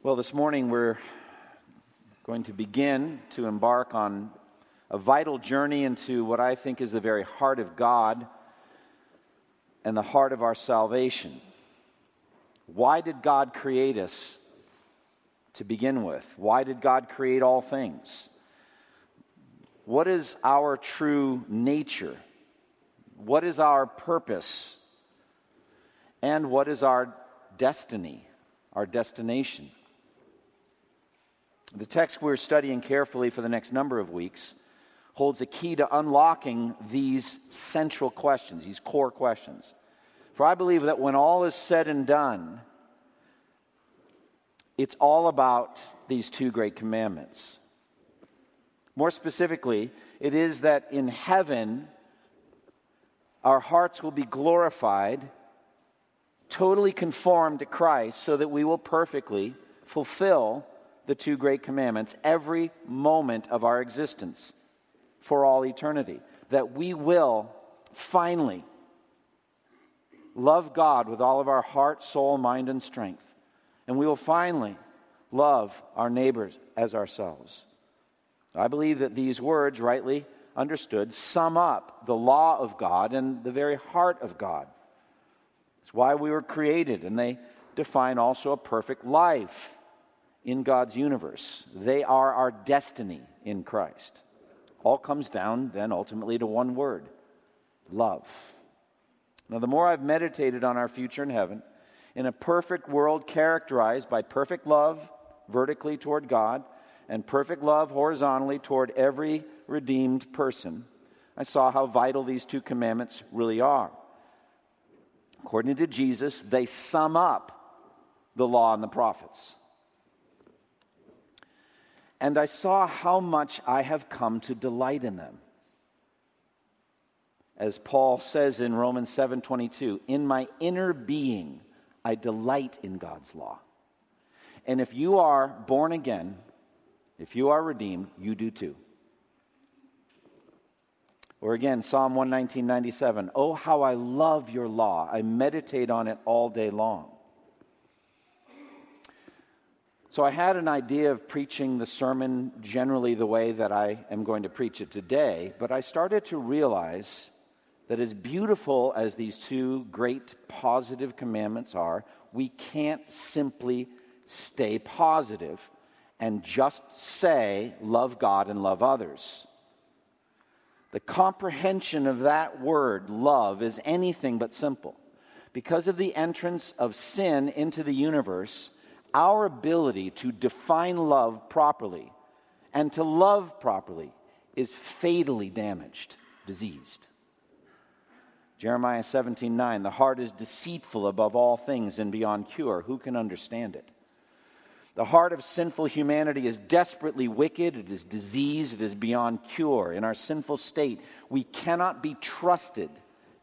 Well, this morning we're going to begin to embark on a vital journey into what I think is the very heart of God and the heart of our salvation. Why did God create us to begin with? Why did God create all things? What is our true nature? What is our purpose? And what is our destiny, our destination? The text we're studying carefully for the next number of weeks holds a key to unlocking these central questions, these core questions. For I believe that when all is said and done, it's all about these two great commandments. More specifically, it is that in heaven, our hearts will be glorified, totally conformed to Christ, so that we will perfectly fulfill the two great commandments every moment of our existence for all eternity. That we will finally love God with all of our heart, soul, mind, and strength. And we will finally love our neighbors as ourselves. I believe that these words, rightly understood, sum up the law of God and the very heart of God. It's why we were created, and they define also a perfect life in God's universe. They are our destiny in Christ. All comes down then ultimately to one word love. Now, the more I've meditated on our future in heaven, in a perfect world characterized by perfect love vertically toward God and perfect love horizontally toward every redeemed person, I saw how vital these two commandments really are. According to Jesus, they sum up the law and the prophets and I saw how much I have come to delight in them. As Paul says in Romans 7:22, in my inner being I delight in God's law. And if you are born again, if you are redeemed, you do too. Or again, Psalm 119:97, "Oh how I love your law. I meditate on it all day long." So I had an idea of preaching the sermon generally the way that I am going to preach it today, but I started to realize that as beautiful as these two great positive commandments are, we can't simply stay positive and just say, love God and love others. The comprehension of that word, love, is anything but simple. Because of the entrance of sin into the universe, our ability to define love properly and to love properly is fatally damaged, diseased. Jeremiah 17 9, the heart is deceitful above all things and beyond cure. Who can understand it? The heart of sinful humanity is desperately wicked, it is diseased, it is beyond cure. In our sinful state, we cannot be trusted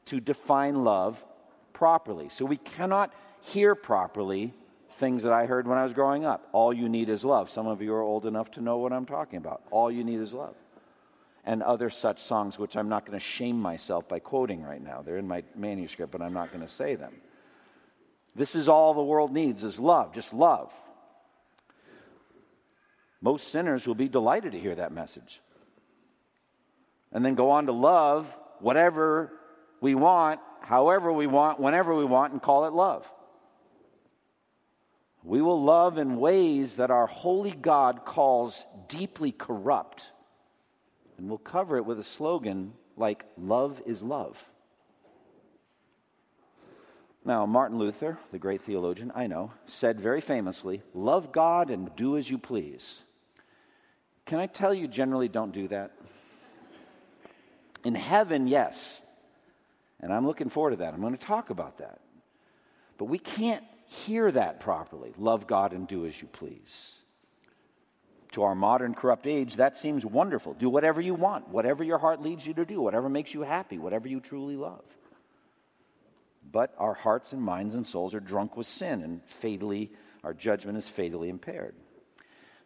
to define love properly. So we cannot hear properly things that I heard when I was growing up. All you need is love. Some of you are old enough to know what I'm talking about. All you need is love. And other such songs, which I'm not going to shame myself by quoting right now. They're in my manuscript, but I'm not going to say them. This is all the world needs is love, just love. Most sinners will be delighted to hear that message. And then go on to love whatever we want, however we want, whenever we want, and call it love. We will love in ways that our holy God calls deeply corrupt. And we'll cover it with a slogan like, Love is love. Now, Martin Luther, the great theologian, I know, said very famously, Love God and do as you please. Can I tell you, generally don't do that? In heaven, yes. And I'm looking forward to that. I'm going to talk about that. But we can't hear that properly. Love God and do as you please. To our modern corrupt age, that seems wonderful. Do whatever you want, whatever your heart leads you to do, whatever makes you happy, whatever you truly love. But our hearts and minds and souls are drunk with sin, and fatally, our judgment is fatally impaired.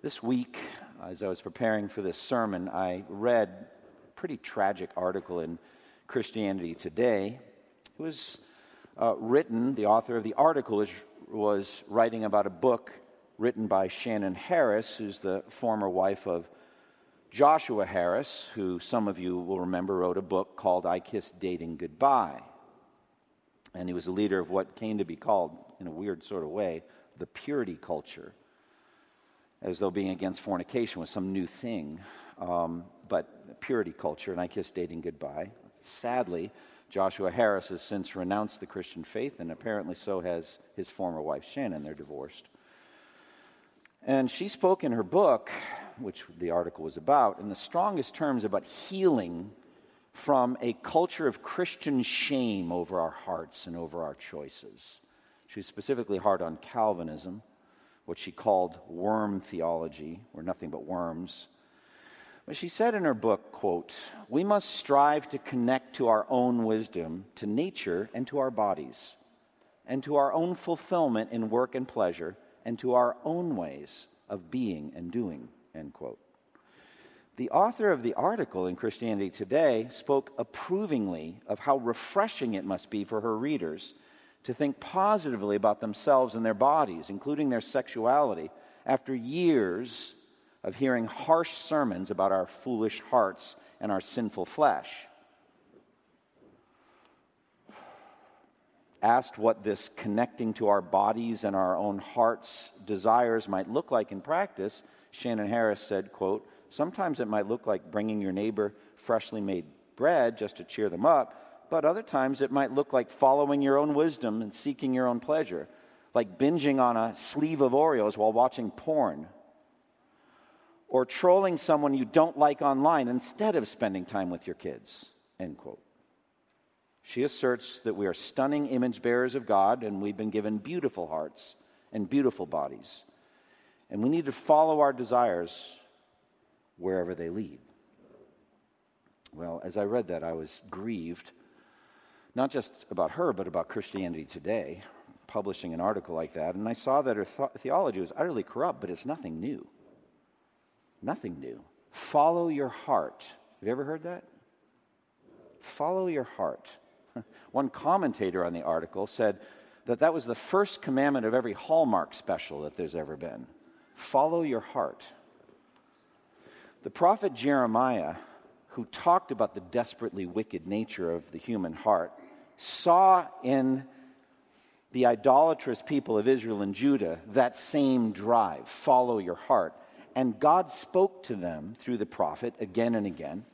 This week, as I was preparing for this sermon, I read a pretty tragic article in Christianity Today. It was uh, written, the author of the article is was writing about a book written by Shannon Harris, who's the former wife of Joshua Harris, who some of you will remember wrote a book called I Kissed Dating Goodbye. And he was a leader of what came to be called, in a weird sort of way, the purity culture, as though being against fornication was some new thing. Um, but purity culture, and I Kissed Dating Goodbye. Sadly, Joshua Harris has since renounced the Christian faith, and apparently so has his former wife Shannon. They're divorced. And she spoke in her book, which the article was about, in the strongest terms about healing from a culture of Christian shame over our hearts and over our choices. She was specifically hard on Calvinism, what she called worm theology, or nothing but worms. But she said in her book, quote, "We must strive to connect to our own wisdom, to nature and to our bodies, and to our own fulfillment in work and pleasure, and to our own ways of being and doing." End quote. The author of the article in Christianity Today spoke approvingly of how refreshing it must be for her readers to think positively about themselves and their bodies, including their sexuality, after years of hearing harsh sermons about our foolish hearts and our sinful flesh. Asked what this connecting to our bodies and our own hearts' desires might look like in practice, Shannon Harris said, quote, Sometimes it might look like bringing your neighbor freshly made bread just to cheer them up, but other times it might look like following your own wisdom and seeking your own pleasure, like binging on a sleeve of Oreos while watching porn or trolling someone you don't like online instead of spending time with your kids. End quote. She asserts that we are stunning image bearers of God and we've been given beautiful hearts and beautiful bodies. And we need to follow our desires wherever they lead. Well, as I read that, I was grieved, not just about her, but about Christianity Today, publishing an article like that. And I saw that her th- theology was utterly corrupt, but it's nothing new. Nothing new. Follow your heart. Have you ever heard that? Follow your heart. One commentator on the article said that that was the first commandment of every Hallmark special that there's ever been. Follow your heart. The prophet Jeremiah, who talked about the desperately wicked nature of the human heart, saw in the idolatrous people of Israel and Judah that same drive follow your heart. And God spoke to them through the prophet again and again.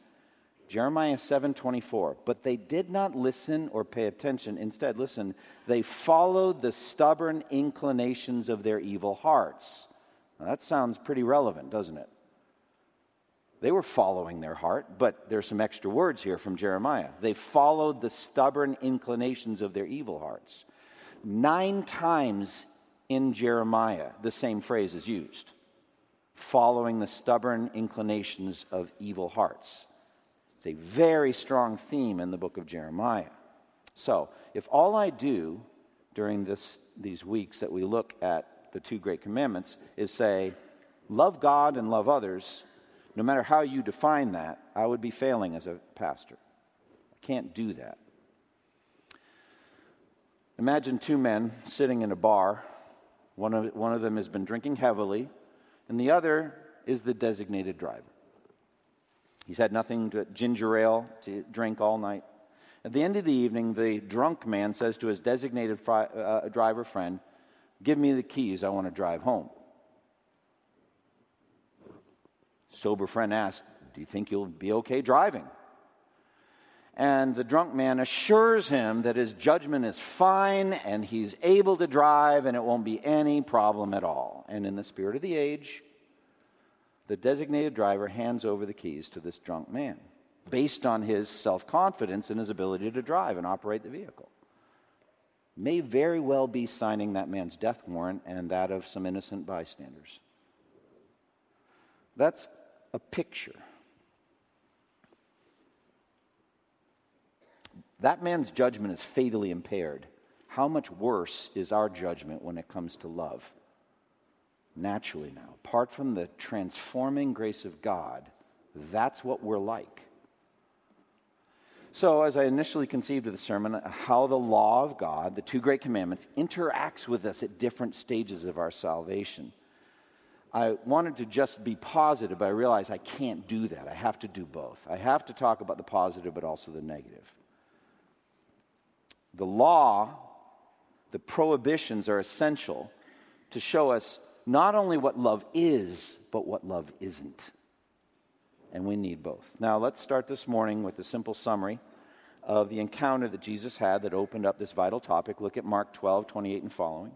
Jeremiah 7:24 But they did not listen or pay attention. Instead listen they followed the stubborn inclinations of their evil hearts. Now, that sounds pretty relevant doesn't it? They were following their heart but there's some extra words here from Jeremiah. They followed the stubborn inclinations of their evil hearts. 9 times in Jeremiah the same phrase is used following the stubborn inclinations of evil hearts. It's a very strong theme in the book of Jeremiah. So, if all I do during this, these weeks that we look at the two great commandments is say, love God and love others, no matter how you define that, I would be failing as a pastor. I can't do that. Imagine two men sitting in a bar. One of, one of them has been drinking heavily and the other is the designated driver. He's had nothing but ginger ale to drink all night. At the end of the evening, the drunk man says to his designated fri- uh, driver friend, Give me the keys, I want to drive home. Sober friend asks, Do you think you'll be okay driving? And the drunk man assures him that his judgment is fine and he's able to drive and it won't be any problem at all. And in the spirit of the age, the designated driver hands over the keys to this drunk man based on his self confidence and his ability to drive and operate the vehicle. May very well be signing that man's death warrant and that of some innocent bystanders. That's a picture That man's judgment is fatally impaired. How much worse is our judgment when it comes to love? Naturally, now, apart from the transforming grace of God, that's what we're like. So, as I initially conceived of the sermon, how the law of God, the two great commandments, interacts with us at different stages of our salvation. I wanted to just be positive, but I realized I can't do that. I have to do both. I have to talk about the positive, but also the negative. The law, the prohibitions are essential to show us not only what love is, but what love isn't. And we need both. Now, let's start this morning with a simple summary of the encounter that Jesus had that opened up this vital topic. Look at Mark 12, 28 and following.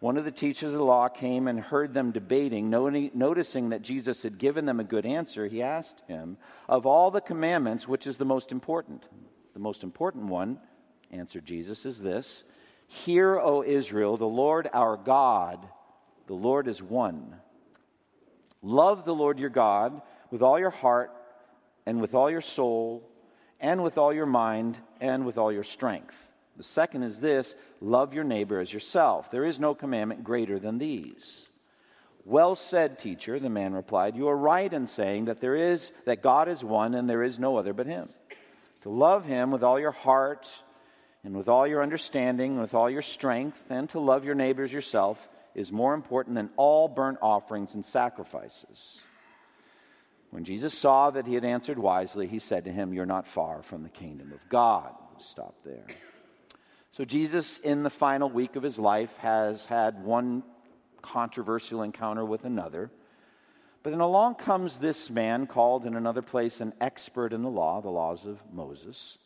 One of the teachers of the law came and heard them debating. Noticing that Jesus had given them a good answer, he asked him, Of all the commandments, which is the most important? The most important one, answered Jesus, is this Hear, O Israel, the Lord our God, the Lord is one. Love the Lord your God with all your heart and with all your soul and with all your mind and with all your strength. The second is this love your neighbor as yourself. There is no commandment greater than these. Well said, teacher, the man replied. You are right in saying that there is that God is one and there is no other but him. To love him with all your heart and with all your understanding, and with all your strength, and to love your neighbors yourself is more important than all burnt offerings and sacrifices. When Jesus saw that he had answered wisely, he said to him, You're not far from the kingdom of God. Stop there. So, Jesus, in the final week of his life, has had one controversial encounter with another. But then along comes this man called in another place an expert in the law, the laws of Moses.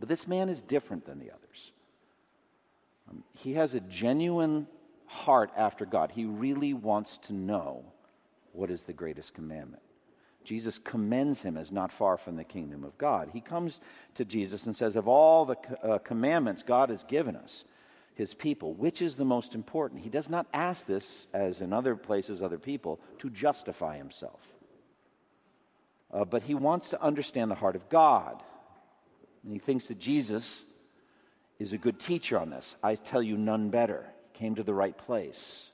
But this man is different than the others. Um, he has a genuine heart after God. He really wants to know what is the greatest commandment. Jesus commends him as not far from the kingdom of God. He comes to Jesus and says, Of all the uh, commandments God has given us, his people, which is the most important? He does not ask this, as in other places, other people, to justify himself. Uh, but he wants to understand the heart of God. And he thinks that Jesus is a good teacher on this. I tell you, none better. Came to the right place.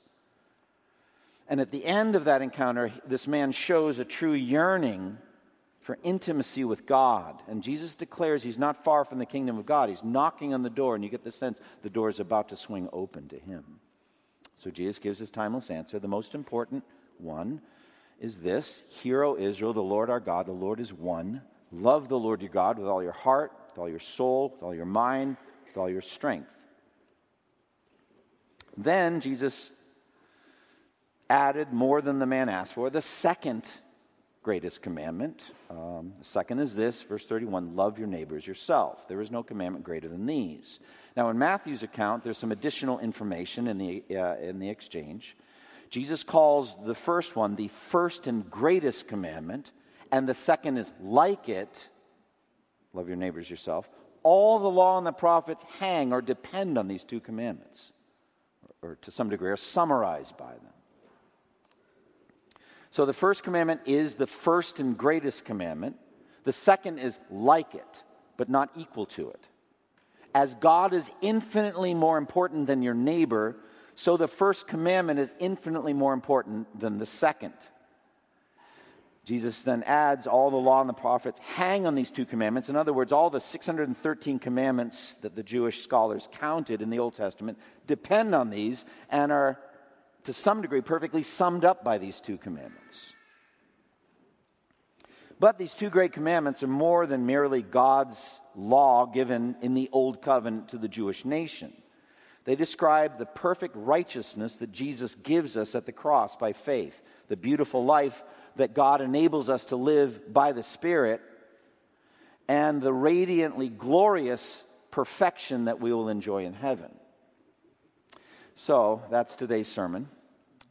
And at the end of that encounter, this man shows a true yearning for intimacy with God. And Jesus declares he's not far from the kingdom of God. He's knocking on the door, and you get the sense the door is about to swing open to him. So Jesus gives his timeless answer. The most important one is this Hear, O Israel, the Lord our God, the Lord is one. Love the Lord your God with all your heart, with all your soul, with all your mind, with all your strength. Then Jesus added more than the man asked for. The second greatest commandment. Um, the second is this, verse 31 love your neighbors yourself. There is no commandment greater than these. Now, in Matthew's account, there's some additional information in the, uh, in the exchange. Jesus calls the first one the first and greatest commandment, and the second is like it love your neighbors yourself. All the law and the prophets hang or depend on these two commandments, or, to some degree are summarized by them. So the first commandment is the first and greatest commandment. The second is like it, but not equal to it. As God is infinitely more important than your neighbor, so the first commandment is infinitely more important than the second. Jesus then adds all the law and the prophets hang on these two commandments. In other words, all the 613 commandments that the Jewish scholars counted in the Old Testament depend on these and are to some degree, perfectly summed up by these two commandments. But these two great commandments are more than merely God's law given in the Old Covenant to the Jewish nation. They describe the perfect righteousness that Jesus gives us at the cross by faith, the beautiful life that God enables us to live by the Spirit, and the radiantly glorious perfection that we will enjoy in heaven. So that's today's sermon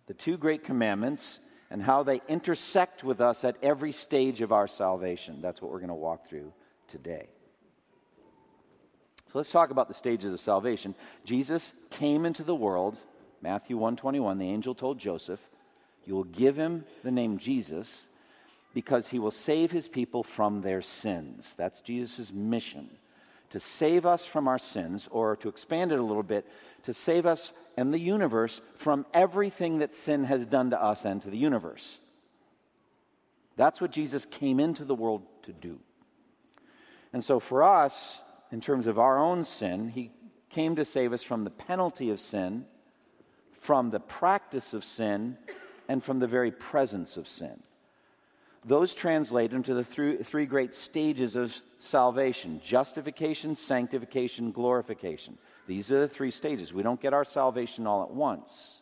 the two great commandments and how they intersect with us at every stage of our salvation. That's what we're going to walk through today. So let's talk about the stages of salvation. Jesus came into the world, Matthew 121, the angel told Joseph, you will give him the name Jesus because he will save his people from their sins. That's Jesus' mission to save us from our sins, or to expand it a little bit, to save us and the universe from everything that sin has done to us and to the universe. That's what Jesus came into the world to do. And so, for us, in terms of our own sin, he came to save us from the penalty of sin, from the practice of sin, and from the very presence of sin. Those translate into the three great stages of salvation justification, sanctification, glorification. These are the three stages. We don't get our salvation all at once.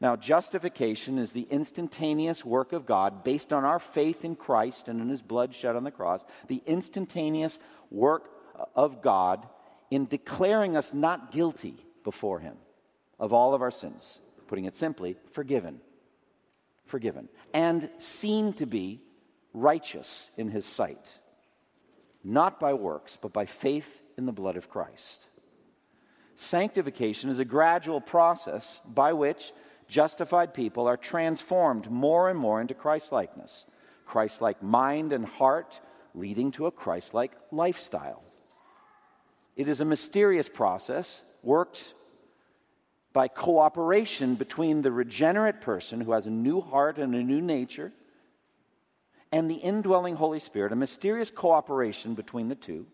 Now, justification is the instantaneous work of God based on our faith in Christ and in his blood shed on the cross, the instantaneous work of God in declaring us not guilty before him of all of our sins. Putting it simply, forgiven. Forgiven. And seen to be righteous in his sight. Not by works, but by faith in the blood of Christ. Sanctification is a gradual process by which justified people are transformed more and more into Christ likeness, Christ like mind and heart, leading to a Christ like lifestyle. It is a mysterious process, worked by cooperation between the regenerate person who has a new heart and a new nature and the indwelling Holy Spirit, a mysterious cooperation between the two.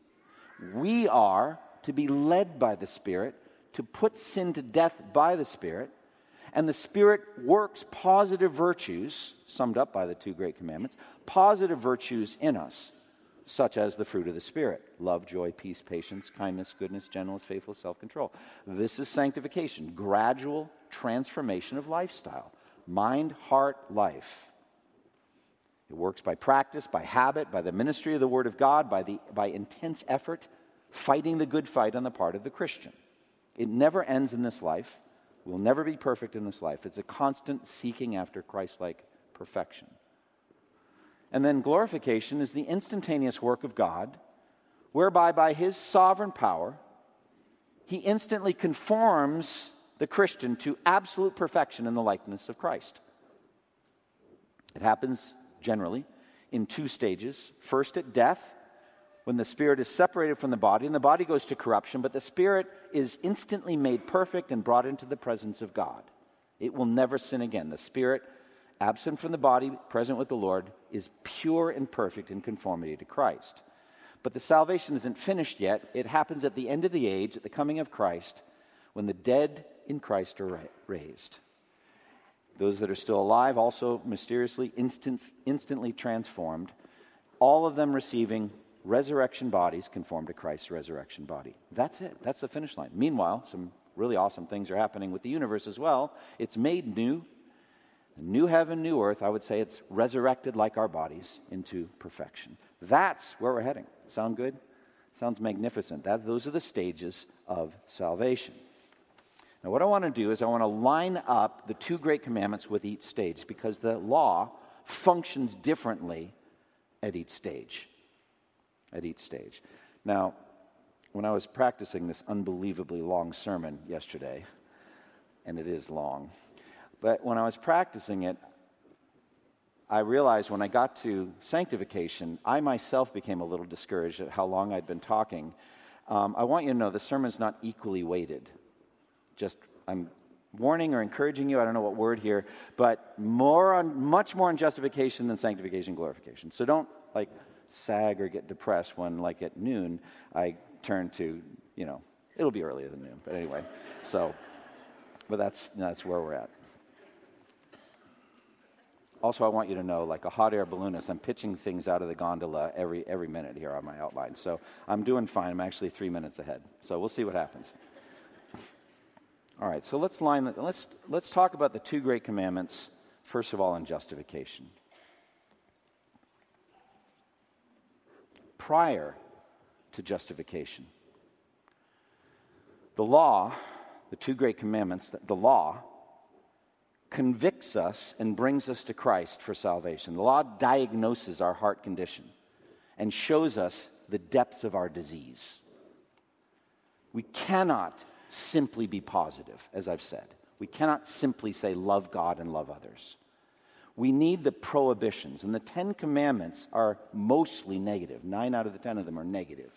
We are to be led by the Spirit, to put sin to death by the Spirit, and the Spirit works positive virtues, summed up by the two great commandments, positive virtues in us, such as the fruit of the Spirit love, joy, peace, patience, kindness, goodness, gentleness, faithfulness, self control. This is sanctification, gradual transformation of lifestyle, mind, heart, life. It works by practice, by habit, by the ministry of the Word of God, by, the, by intense effort, fighting the good fight on the part of the Christian. It never ends in this life. We'll never be perfect in this life. It's a constant seeking after Christ like perfection. And then glorification is the instantaneous work of God, whereby by his sovereign power, he instantly conforms the Christian to absolute perfection in the likeness of Christ. It happens generally in two stages. First, at death, when the spirit is separated from the body, and the body goes to corruption, but the spirit is instantly made perfect and brought into the presence of God. It will never sin again. The spirit, absent from the body, present with the Lord, is pure and perfect in conformity to Christ. But the salvation isn't finished yet. It happens at the end of the age, at the coming of Christ, when the dead in Christ are raised. Those that are still alive also mysteriously, instant, instantly transformed, all of them receiving resurrection bodies conformed to Christ's resurrection body. That's it. That's the finish line. Meanwhile, some really awesome things are happening with the universe as well. It's made new. New heaven, new earth. I would say it's resurrected like our bodies into perfection. That's where we're heading. Sound good? Sounds magnificent. That, those are the stages of salvation. Now, what I want to do is I want to line up the two great commandments with each stage because the law functions differently at each stage at each stage. Now, when I was practicing this unbelievably long sermon yesterday, and it is long, but when I was practicing it, I realized when I got to sanctification, I myself became a little discouraged at how long I'd been talking. Um, I want you to know the sermon's not equally weighted. Just, I'm warning or encouraging you, I don't know what word here, but more on, much more on justification than sanctification, glorification. So don't, like, sag or get depressed when, like at noon, I turn to, you know, it'll be earlier than noon, but anyway. So, but that's, that's where we're at. Also, I want you to know, like a hot air balloonist, I'm pitching things out of the gondola every, every minute here on my outline. So I'm doing fine. I'm actually three minutes ahead. So we'll see what happens. All right, so let's line. Let's let's talk about the two great commandments. First of all, in justification. prior to justification. The law, the two great commandments, the law convicts us and brings us to Christ for salvation. The law diagnoses our heart condition and shows us the depths of our disease. We cannot simply be positive, as I've said. We cannot simply say, love God and love others. We need the prohibitions, and the Ten Commandments are mostly negative. Nine out of the ten of them are negative.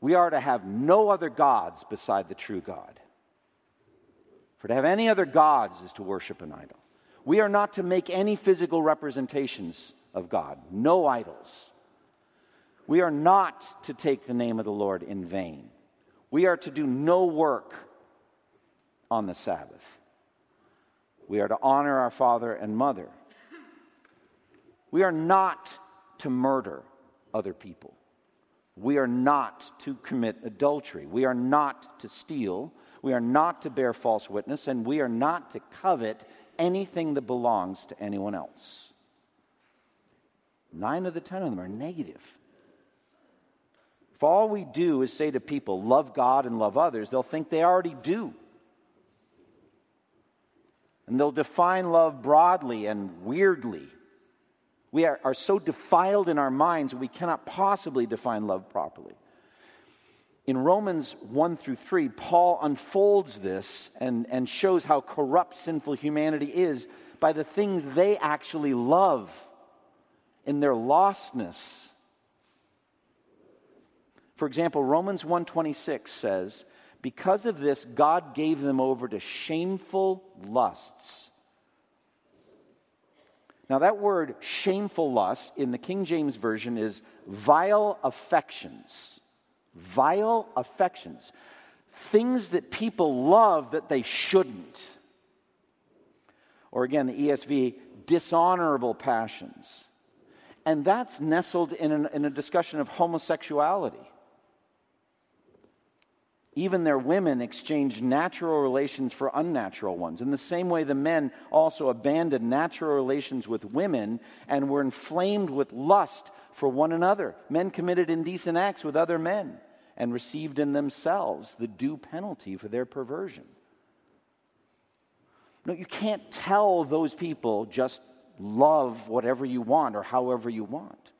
We are to have no other gods beside the true God. For to have any other gods is to worship an idol. We are not to make any physical representations of God, no idols. We are not to take the name of the Lord in vain. We are to do no work on the Sabbath. We are to honor our father and mother. We are not to murder other people. We are not to commit adultery. We are not to steal. We are not to bear false witness. And we are not to covet anything that belongs to anyone else. Nine of the ten of them are negative. If all we do is say to people, love God and love others, they'll think they already do. And they'll define love broadly and weirdly. We are, are so defiled in our minds we cannot possibly define love properly. In Romans 1 through 3, Paul unfolds this and, and shows how corrupt sinful humanity is by the things they actually love in their lostness. For example, Romans 1:26 says, "Because of this God gave them over to shameful lusts." Now, that word shameful lust in the King James Version is vile affections. Vile affections. Things that people love that they shouldn't. Or again, the ESV, dishonorable passions. And that's nestled in, an, in a discussion of homosexuality. Even their women exchanged natural relations for unnatural ones. In the same way, the men also abandoned natural relations with women and were inflamed with lust for one another. Men committed indecent acts with other men and received in themselves the due penalty for their perversion. No, you can't tell those people just love whatever you want or however you want.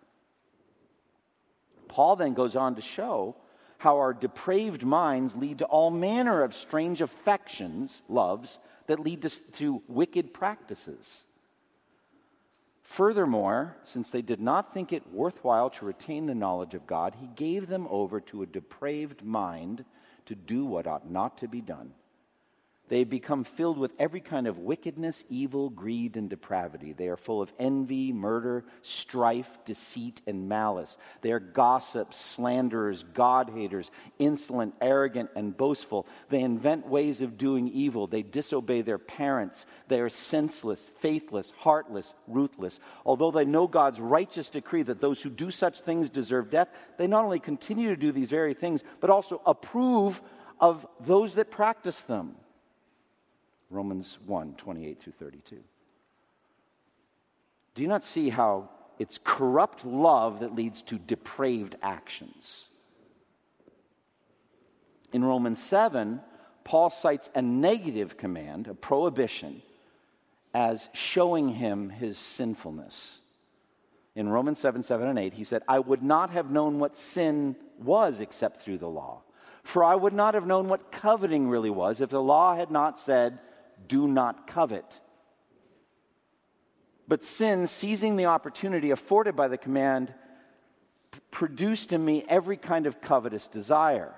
Paul then goes on to show how our depraved minds lead to all manner of strange affections, loves, that lead to, to wicked practices. Furthermore, since they did not think it worthwhile to retain the knowledge of God, he gave them over to a depraved mind to do what ought not to be done. They become filled with every kind of wickedness, evil, greed, and depravity. They are full of envy, murder, strife, deceit, and malice. They are gossips, slanderers, God haters, insolent, arrogant, and boastful. They invent ways of doing evil. They disobey their parents. They are senseless, faithless, heartless, ruthless. Although they know God's righteous decree that those who do such things deserve death, they not only continue to do these very things, but also approve of those that practice them. Romans 1 28 through 32. Do you not see how it's corrupt love that leads to depraved actions? In Romans 7, Paul cites a negative command, a prohibition, as showing him his sinfulness. In Romans 7 7 and 8, he said, I would not have known what sin was except through the law. For I would not have known what coveting really was if the law had not said, do not covet. But sin, seizing the opportunity afforded by the command, produced in me every kind of covetous desire.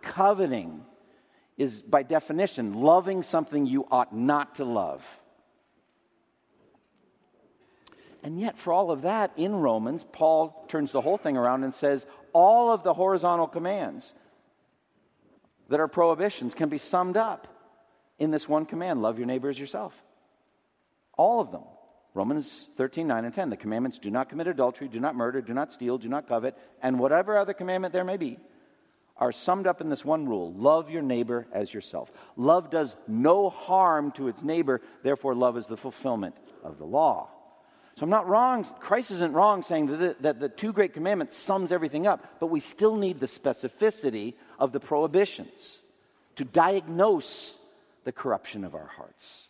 Coveting is, by definition, loving something you ought not to love. And yet, for all of that, in Romans, Paul turns the whole thing around and says all of the horizontal commands that are prohibitions can be summed up in this one command love your neighbor as yourself. All of them. Romans 13, 9, and 10. The commandments do not commit adultery, do not murder, do not steal, do not covet, and whatever other commandment there may be are summed up in this one rule love your neighbor as yourself. Love does no harm to its neighbor, therefore, love is the fulfillment of the law. So I'm not wrong. Christ isn't wrong saying that the, that the two great commandments sums everything up, but we still need the specificity of the prohibitions to diagnose the corruption of our hearts.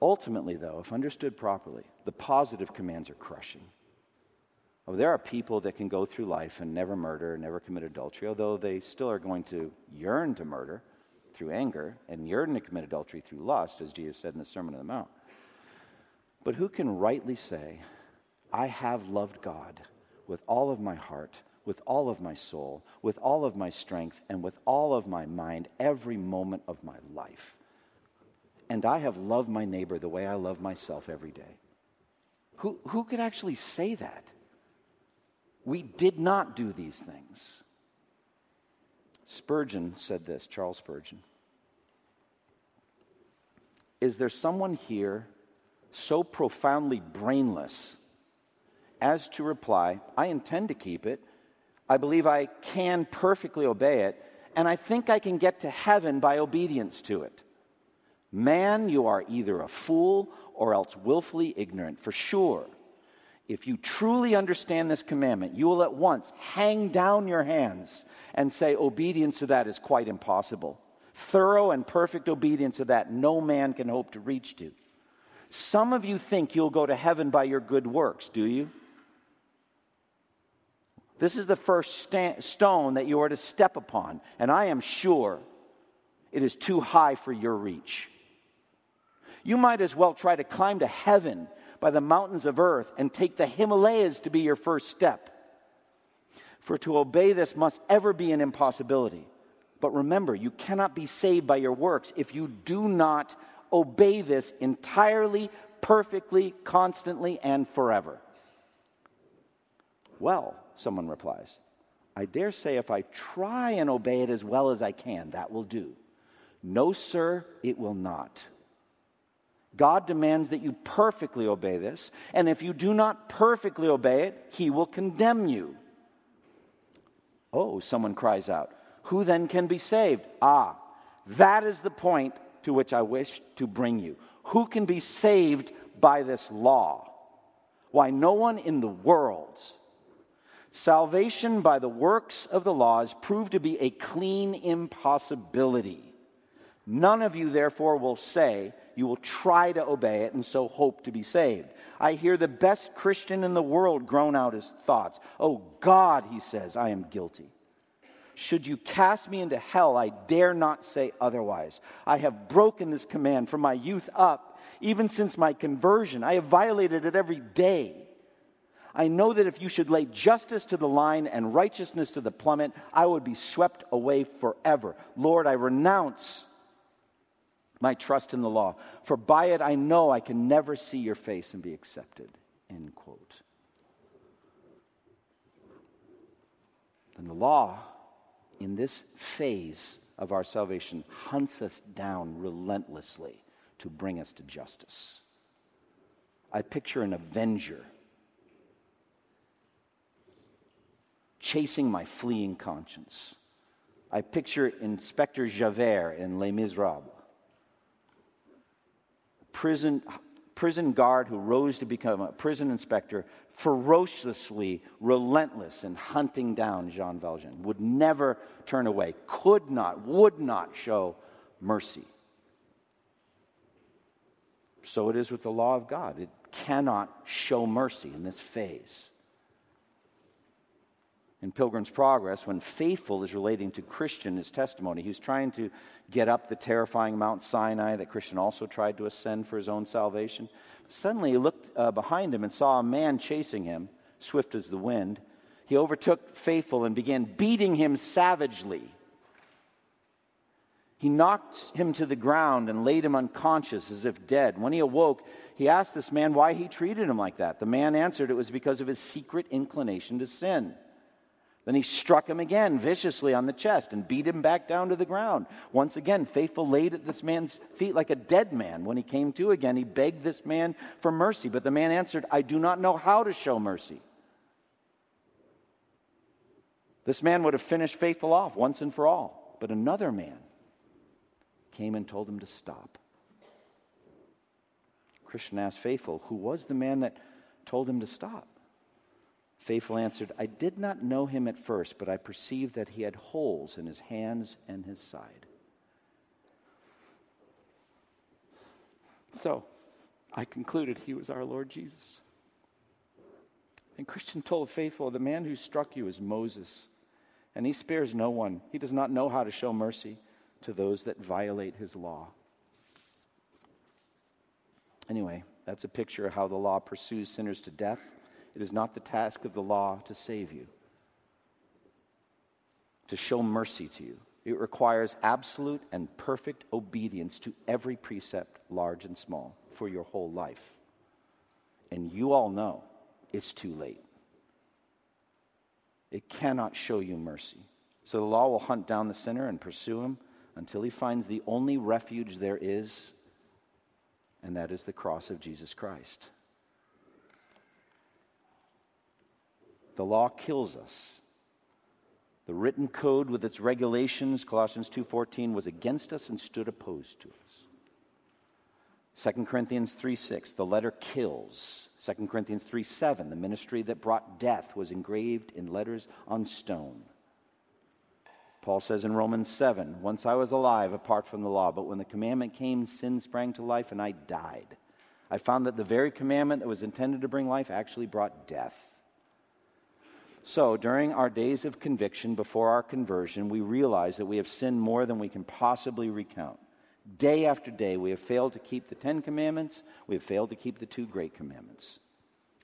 Ultimately, though, if understood properly, the positive commands are crushing. Oh, there are people that can go through life and never murder, never commit adultery, although they still are going to yearn to murder through anger and yearn to commit adultery through lust, as Jesus said in the Sermon on the Mount. But who can rightly say, I have loved God with all of my heart? With all of my soul, with all of my strength, and with all of my mind every moment of my life. And I have loved my neighbor the way I love myself every day. Who, who could actually say that? We did not do these things. Spurgeon said this, Charles Spurgeon. Is there someone here so profoundly brainless as to reply, I intend to keep it, I believe I can perfectly obey it, and I think I can get to heaven by obedience to it? Man, you are either a fool or else willfully ignorant. For sure, if you truly understand this commandment, you will at once hang down your hands and say, Obedience to that is quite impossible. Thorough and perfect obedience to that no man can hope to reach to. Some of you think you'll go to heaven by your good works, do you? This is the first sta- stone that you are to step upon, and I am sure it is too high for your reach. You might as well try to climb to heaven by the mountains of earth and take the Himalayas to be your first step. For to obey this must ever be an impossibility. But remember, you cannot be saved by your works if you do not obey this entirely, perfectly, constantly, and forever. Well, someone replies, I dare say if I try and obey it as well as I can, that will do. No, sir, it will not. God demands that you perfectly obey this, and if you do not perfectly obey it, he will condemn you. Oh, someone cries out, who then can be saved? Ah, that is the point to which I wish to bring you. Who can be saved by this law? Why, no one in the world. Salvation by the works of the law is proved to be a clean impossibility. None of you, therefore, will say, you will try to obey it and so hope to be saved. I hear the best Christian in the world groan out his thoughts. Oh God, he says, I am guilty. Should you cast me into hell, I dare not say otherwise. I have broken this command from my youth up, even since my conversion. I have violated it every day. I know that if you should lay justice to the line and righteousness to the plummet, I would be swept away forever. Lord, I renounce my trust in the law. For by it I know I can never see your face and be accepted. End quote. Then the law, in this phase of our salvation, hunts us down relentlessly to bring us to justice. I picture an avenger chasing my fleeing conscience. I picture Inspector Javert in Les Miserables prison, prison guard who rose to become a prison inspector, ferociously relentless in hunting down Jean Valjean, would never turn away, could not, would not show mercy. So it is with the law of God. It cannot show mercy in this phase in Pilgrim's Progress, when faithful is relating to Christian, his testimony, he was trying to get up the terrifying Mount Sinai that Christian also tried to ascend for his own salvation. Suddenly he looked uh, behind him and saw a man chasing him, swift as the wind. He overtook faithful and began beating him savagely. He knocked him to the ground and laid him unconscious as if dead. When he awoke, he asked this man why he treated him like that. The man answered it was because of his secret inclination to sin. Then he struck him again viciously on the chest and beat him back down to the ground. Once again, Faithful laid at this man's feet like a dead man. When he came to again, he begged this man for mercy. But the man answered, I do not know how to show mercy. This man would have finished Faithful off once and for all. But another man came and told him to stop. Christian asked Faithful, Who was the man that told him to stop? Faithful answered, I did not know him at first, but I perceived that he had holes in his hands and his side. So I concluded he was our Lord Jesus. And Christian told Faithful, The man who struck you is Moses, and he spares no one. He does not know how to show mercy to those that violate his law. Anyway, that's a picture of how the law pursues sinners to death it is not the task of the law to save you, to show mercy to you. It requires absolute and perfect obedience to every precept, large and small, for your whole life. And you all know it's too late. It cannot show you mercy. So the law will hunt down the sinner and pursue him until he finds the only refuge there is, and that is the cross of Jesus Christ. The law kills us. The written code with its regulations, Colossians 2:14 was against us and stood opposed to us. 2 Corinthians 3 6, the letter kills. 2 Corinthians 3 7, the ministry that brought death was engraved in letters on stone. Paul says in Romans 7, once I was alive apart from the law, but when the commandment came, sin sprang to life and I died. I found that the very commandment that was intended to bring life actually brought death. So, during our days of conviction before our conversion, we realize that we have sinned more than we can possibly recount. Day after day, we have failed to keep the Ten Commandments, we have failed to keep the two great commandments.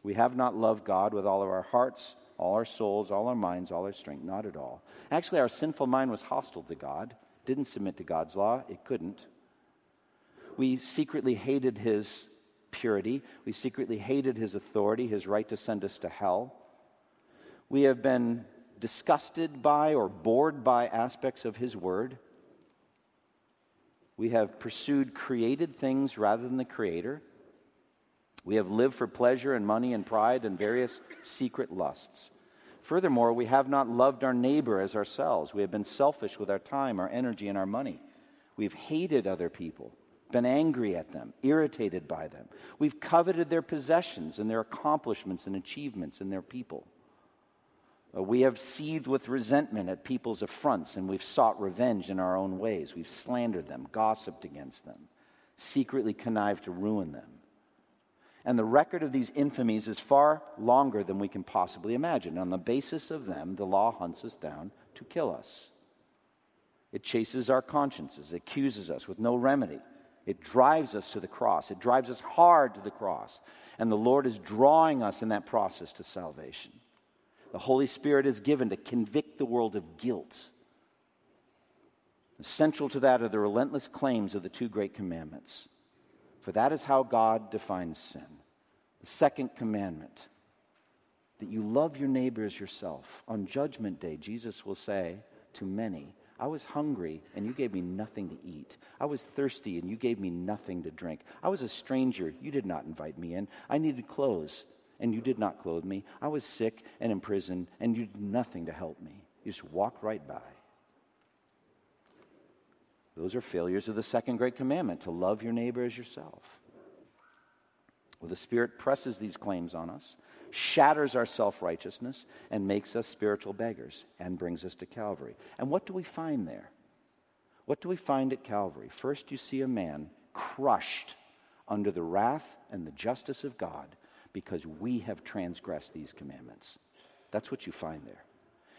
We have not loved God with all of our hearts, all our souls, all our minds, all our strength. Not at all. Actually, our sinful mind was hostile to God, didn't submit to God's law, it couldn't. We secretly hated His purity, we secretly hated His authority, His right to send us to hell. We have been disgusted by or bored by aspects of His Word. We have pursued created things rather than the Creator. We have lived for pleasure and money and pride and various secret lusts. Furthermore, we have not loved our neighbor as ourselves. We have been selfish with our time, our energy, and our money. We've hated other people, been angry at them, irritated by them. We've coveted their possessions and their accomplishments and achievements and their people. Uh, we have seethed with resentment at people's affronts, and we've sought revenge in our own ways. We've slandered them, gossiped against them, secretly connived to ruin them. And the record of these infamies is far longer than we can possibly imagine. On the basis of them, the law hunts us down to kill us. It chases our consciences, it accuses us with no remedy. It drives us to the cross, it drives us hard to the cross. And the Lord is drawing us in that process to salvation the Holy Spirit is given to convict the world of guilt. Central to that are the relentless claims of the two great commandments. For that is how God defines sin. The second commandment that you love your neighbor as yourself. On Judgment Day, Jesus will say to many, I was hungry and you gave me nothing to eat. I was thirsty and you gave me nothing to drink. I was a stranger. You did not invite me in. I needed clothes and you did not clothe me. I was sick and in prison, and you did nothing to help me. You just walked right by. Those are failures of the second great commandment to love your neighbor as yourself. Well, the Spirit presses these claims on us, shatters our self righteousness, and makes us spiritual beggars and brings us to Calvary. And what do we find there? What do we find at Calvary? First, you see a man crushed under the wrath and the justice of God because we have transgressed these commandments. That's what you find there.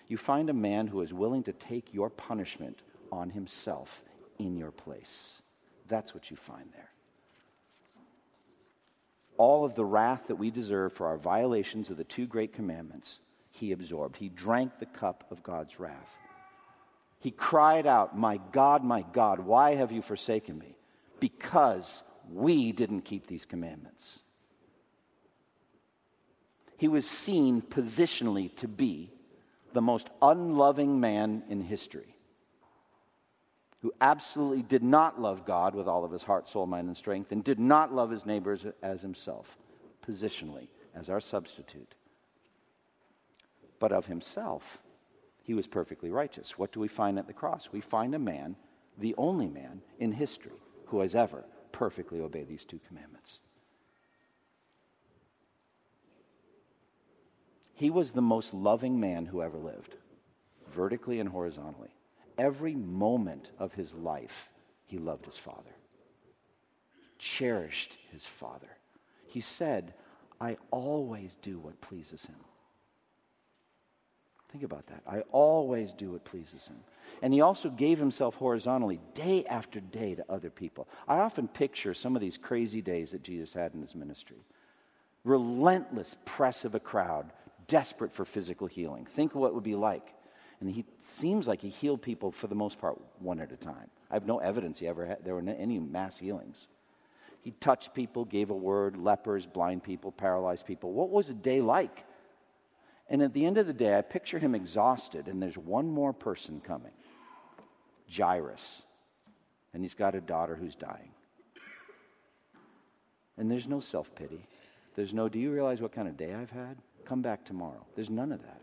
You find a man who is willing to take your punishment on himself in your place. That's what you find there. All of the wrath that we deserve for our violations of the two great commandments, he absorbed. He drank the cup of God's wrath. He cried out, My God, my God, why have you forsaken me? Because we didn't keep these commandments he was seen positionally to be the most unloving man in history, who absolutely did not love God with all of his heart, soul, mind, and strength, and did not love his neighbors as himself, positionally, as our substitute. But of himself, he was perfectly righteous. What do we find at the cross? We find a man, the only man in history, who has ever perfectly obeyed these two commandments. He was the most loving man who ever lived, vertically and horizontally. Every moment of his life, he loved his father, cherished his father. He said, I always do what pleases him. Think about that. I always do what pleases him. And he also gave himself horizontally day after day to other people. I often picture some of these crazy days that Jesus had in his ministry. Relentless press of a crowd desperate for physical healing. Think what it would be like. And he seems like he healed people for the most part one at a time. I have no evidence he ever had, there were any mass healings. He touched people, gave a word, lepers, blind people, paralyzed people. What was a day like? And at the end of the day, I picture him exhausted, and there's one more person coming Jairus. And he's got a daughter who's dying. And there's no self pity. There's no, do you realize what kind of day I've had? Come back tomorrow. There's none of that.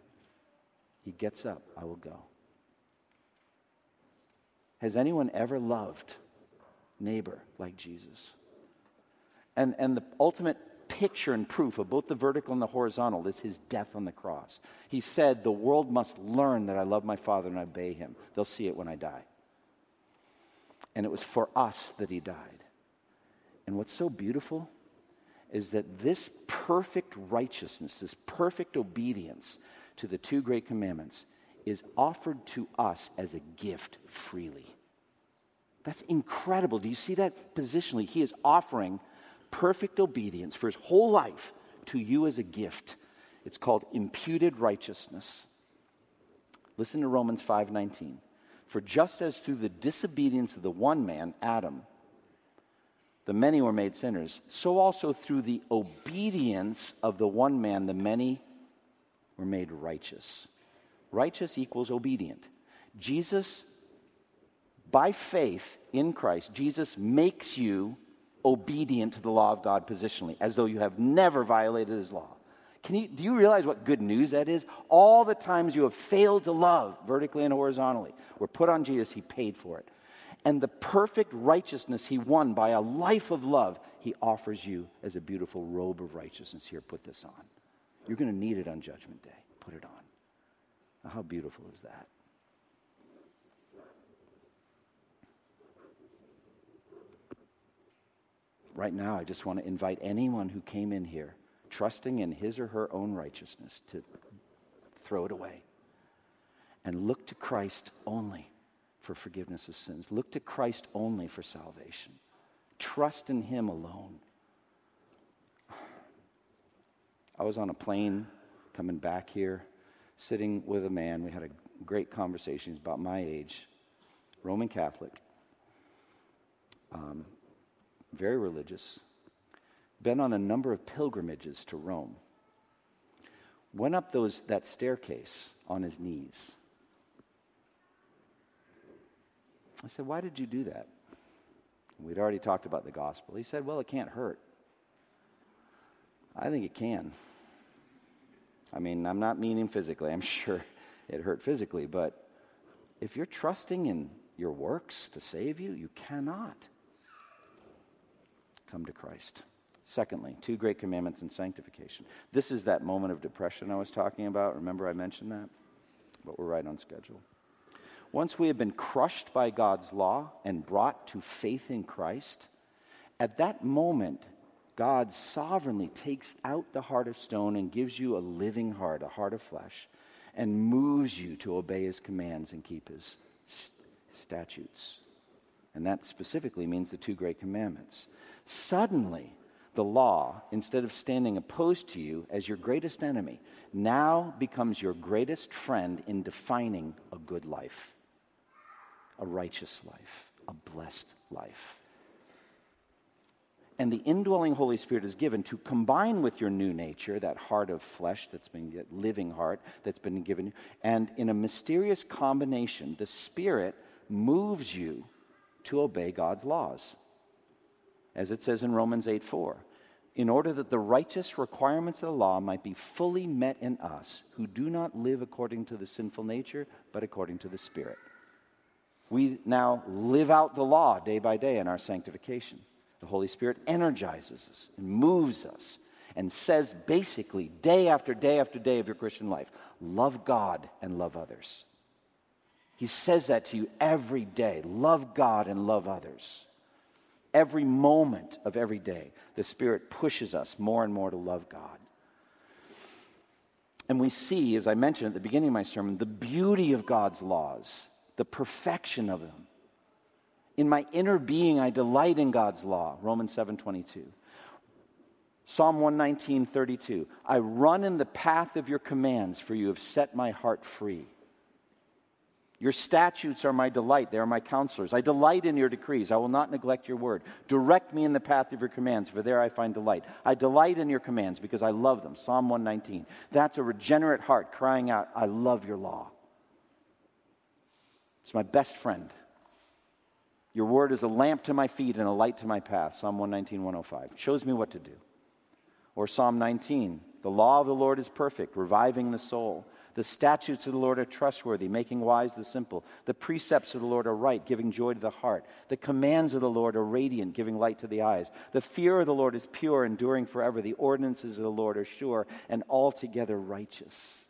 He gets up, I will go. Has anyone ever loved neighbor like Jesus? And, and the ultimate picture and proof of both the vertical and the horizontal is his death on the cross. He said, The world must learn that I love my Father and obey him. They'll see it when I die. And it was for us that he died. And what's so beautiful is that this perfect righteousness, this perfect obedience to the two great commandments, is offered to us as a gift freely. That's incredible. Do you see that positionally? He is offering perfect obedience for his whole life to you as a gift. It's called imputed righteousness. Listen to Romans 5:19. For just as through the disobedience of the one man, Adam, the many were made sinners, so also through the obedience of the one man, the many were made righteous. Righteous equals obedient. Jesus, by faith in Christ, Jesus makes you obedient to the law of God positionally, as though you have never violated his law. Can you, do you realize what good news that is? All the times you have failed to love vertically and horizontally were put on Jesus, he paid for it. And the perfect righteousness he won by a life of love, he offers you as a beautiful robe of righteousness. Here, put this on. You're going to need it on Judgment Day. Put it on. how beautiful is that? right now, I just want to invite anyone who came in here trusting in his or her own righteousness to throw it away and look to Christ only for forgiveness of sins. Look to Christ only for salvation. Trust in him alone. I was on a plane coming back here, sitting with a man. We had a great conversation. He's about my age, Roman Catholic. Um, very religious, been on a number of pilgrimages to Rome, went up those, that staircase on his knees. I said, Why did you do that? We'd already talked about the gospel. He said, Well, it can't hurt. I think it can. I mean, I'm not meaning physically. I'm sure it hurt physically, but if you're trusting in your works to save you, you cannot come to Christ. Secondly, two great commandments in sanctification. This is that moment of depression I was talking about. Remember, I mentioned that? But we're right on schedule. Once we have been crushed by God's law and brought to faith in Christ, at that moment, God sovereignly takes out the heart of stone and gives you a living heart, a heart of flesh, and moves you to obey his commands and keep his st- statutes. And that specifically means the two great commandments. Suddenly, the law, instead of standing opposed to you as your greatest enemy, now becomes your greatest friend in defining a good life, a righteous life, a blessed life. And the indwelling Holy Spirit is given to combine with your new nature, that heart of flesh that's been, that living heart that's been given you. And in a mysterious combination, the Spirit moves you to obey God's laws as it says in Romans 8 4, in order that the righteous requirements of the law might be fully met in us who do not live according to the sinful nature, but according to the Spirit. We now live out the law day by day in our sanctification. The Holy Spirit energizes us and moves us and says basically, day after day after day of your Christian life, love God and love others. He says that to you every day love God and love others. Every moment of every day, the Spirit pushes us more and more to love God. And we see, as I mentioned at the beginning of my sermon, the beauty of God's laws, the perfection of them. In my inner being, I delight in God's law, Romans 7 22. Psalm 119, 32. I run in the path of your commands, for you have set my heart free. Your statutes are my delight. They are my counselors. I delight in your decrees. I will not neglect your word. Direct me in the path of your commands, for there I find delight. I delight in your commands because I love them. Psalm 119. That's a regenerate heart crying out, I love your law. It's my best friend. Your word is a lamp to my feet and a light to my path. Psalm 119, 105. It shows me what to do. Or Psalm 19. The law of the Lord is perfect, reviving the soul. The statutes of the Lord are trustworthy, making wise the simple. The precepts of the Lord are right, giving joy to the heart. The commands of the Lord are radiant, giving light to the eyes. The fear of the Lord is pure, enduring forever. The ordinances of the Lord are sure and altogether righteous.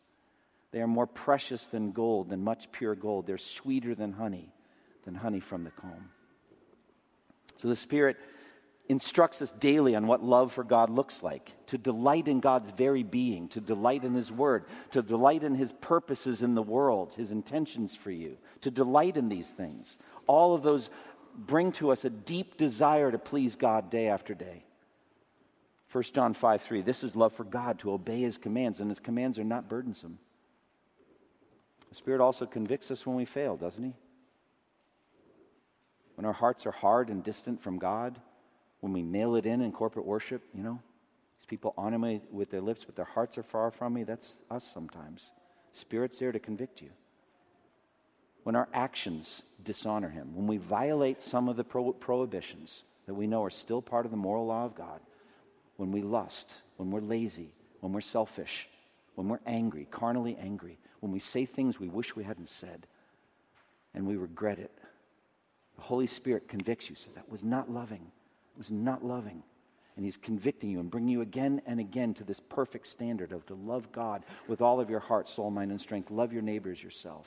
They are more precious than gold, than much pure gold. They're sweeter than honey, than honey from the comb. So the Spirit instructs us daily on what love for God looks like to delight in God's very being, to delight in His Word, to delight in His purposes in the world, His intentions for you, to delight in these things. All of those bring to us a deep desire to please God day after day. 1 John 5 3, this is love for God, to obey His commands, and His commands are not burdensome. The Spirit also convicts us when we fail, doesn't He? When our hearts are hard and distant from God, when we nail it in in corporate worship, you know, these people honor me with their lips, but their hearts are far from me. That's us sometimes. Spirit's there to convict you. When our actions dishonor Him, when we violate some of the pro- prohibitions that we know are still part of the moral law of God, when we lust, when we're lazy, when we're selfish, when we're angry, carnally angry, when we say things we wish we hadn't said, and we regret it, the Holy Spirit convicts you, says that was not loving was not loving. And he's convicting you and bringing you again and again to this perfect standard of to love God with all of your heart, soul, mind, and strength. Love your neighbors yourself.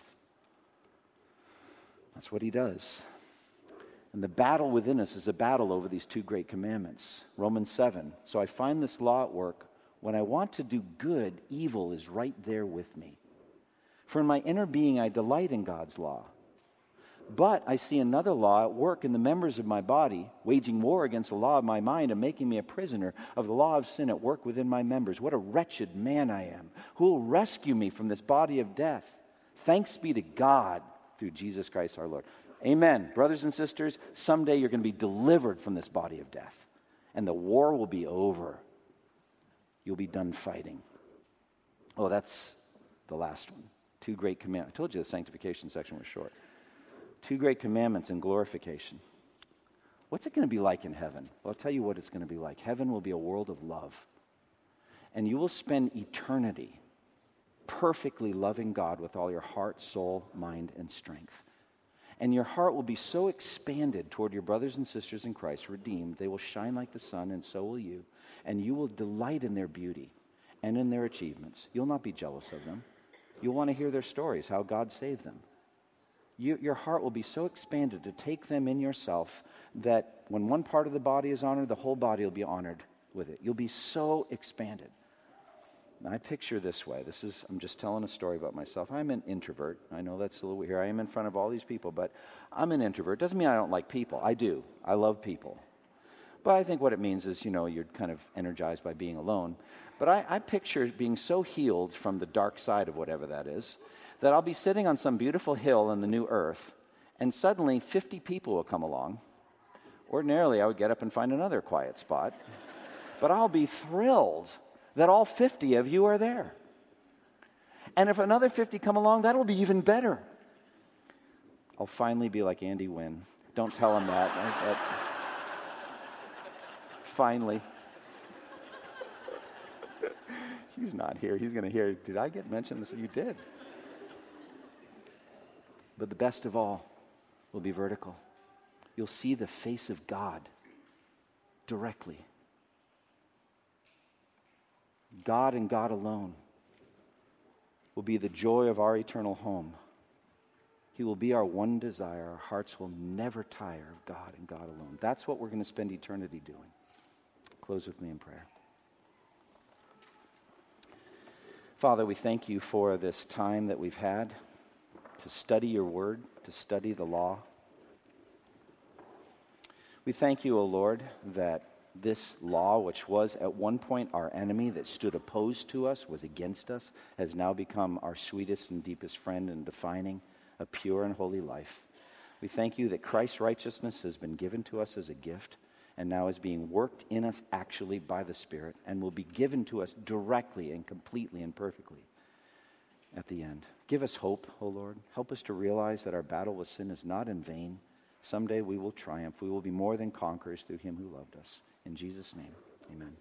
That's what he does. And the battle within us is a battle over these two great commandments. Romans 7. So I find this law at work. When I want to do good, evil is right there with me. For in my inner being, I delight in God's law. But I see another law at work in the members of my body, waging war against the law of my mind and making me a prisoner of the law of sin at work within my members. What a wretched man I am. Who will rescue me from this body of death? Thanks be to God through Jesus Christ our Lord. Amen. Brothers and sisters, someday you're going to be delivered from this body of death, and the war will be over. You'll be done fighting. Oh, that's the last one. Two great commandments. I told you the sanctification section was short. Two great commandments and glorification. What's it going to be like in heaven? Well, I'll tell you what it's going to be like. Heaven will be a world of love. And you will spend eternity perfectly loving God with all your heart, soul, mind, and strength. And your heart will be so expanded toward your brothers and sisters in Christ, redeemed, they will shine like the sun, and so will you. And you will delight in their beauty and in their achievements. You'll not be jealous of them. You'll want to hear their stories, how God saved them you, your heart will be so expanded to take them in yourself that when one part of the body is honored, the whole body will be honored with it. You'll be so expanded. I picture this way. This is I'm just telling a story about myself. I'm an introvert. I know that's a little weird. I am in front of all these people, but I'm an introvert. Doesn't mean I don't like people. I do. I love people. But I think what it means is, you know, you're kind of energized by being alone. But I, I picture being so healed from the dark side of whatever that is that I'll be sitting on some beautiful hill in the new earth, and suddenly 50 people will come along. Ordinarily, I would get up and find another quiet spot, but I'll be thrilled that all 50 of you are there. And if another 50 come along, that'll be even better. I'll finally be like Andy Wynn. Don't tell him that. But finally. He's not here. He's going to hear, Did I get mentioned? This? You did. But the best of all will be vertical. You'll see the face of God directly. God and God alone will be the joy of our eternal home. He will be our one desire. Our hearts will never tire of God and God alone. That's what we're going to spend eternity doing. Close with me in prayer. Father, we thank you for this time that we've had to study your word, to study the law. We thank you, O Lord, that this law, which was at one point our enemy that stood opposed to us, was against us, has now become our sweetest and deepest friend in defining a pure and holy life. We thank you that Christ's righteousness has been given to us as a gift and now is being worked in us actually by the Spirit and will be given to us directly and completely and perfectly at the end. Give us hope, O oh Lord. Help us to realize that our battle with sin is not in vain. Someday we will triumph. We will be more than conquerors through him who loved us. In Jesus' name, amen.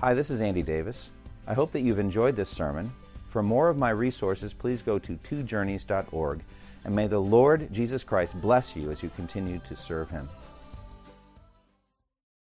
Hi, this is Andy Davis. I hope that you've enjoyed this sermon. For more of my resources, please go to twojourneys.org. And may the Lord Jesus Christ bless you as you continue to serve him.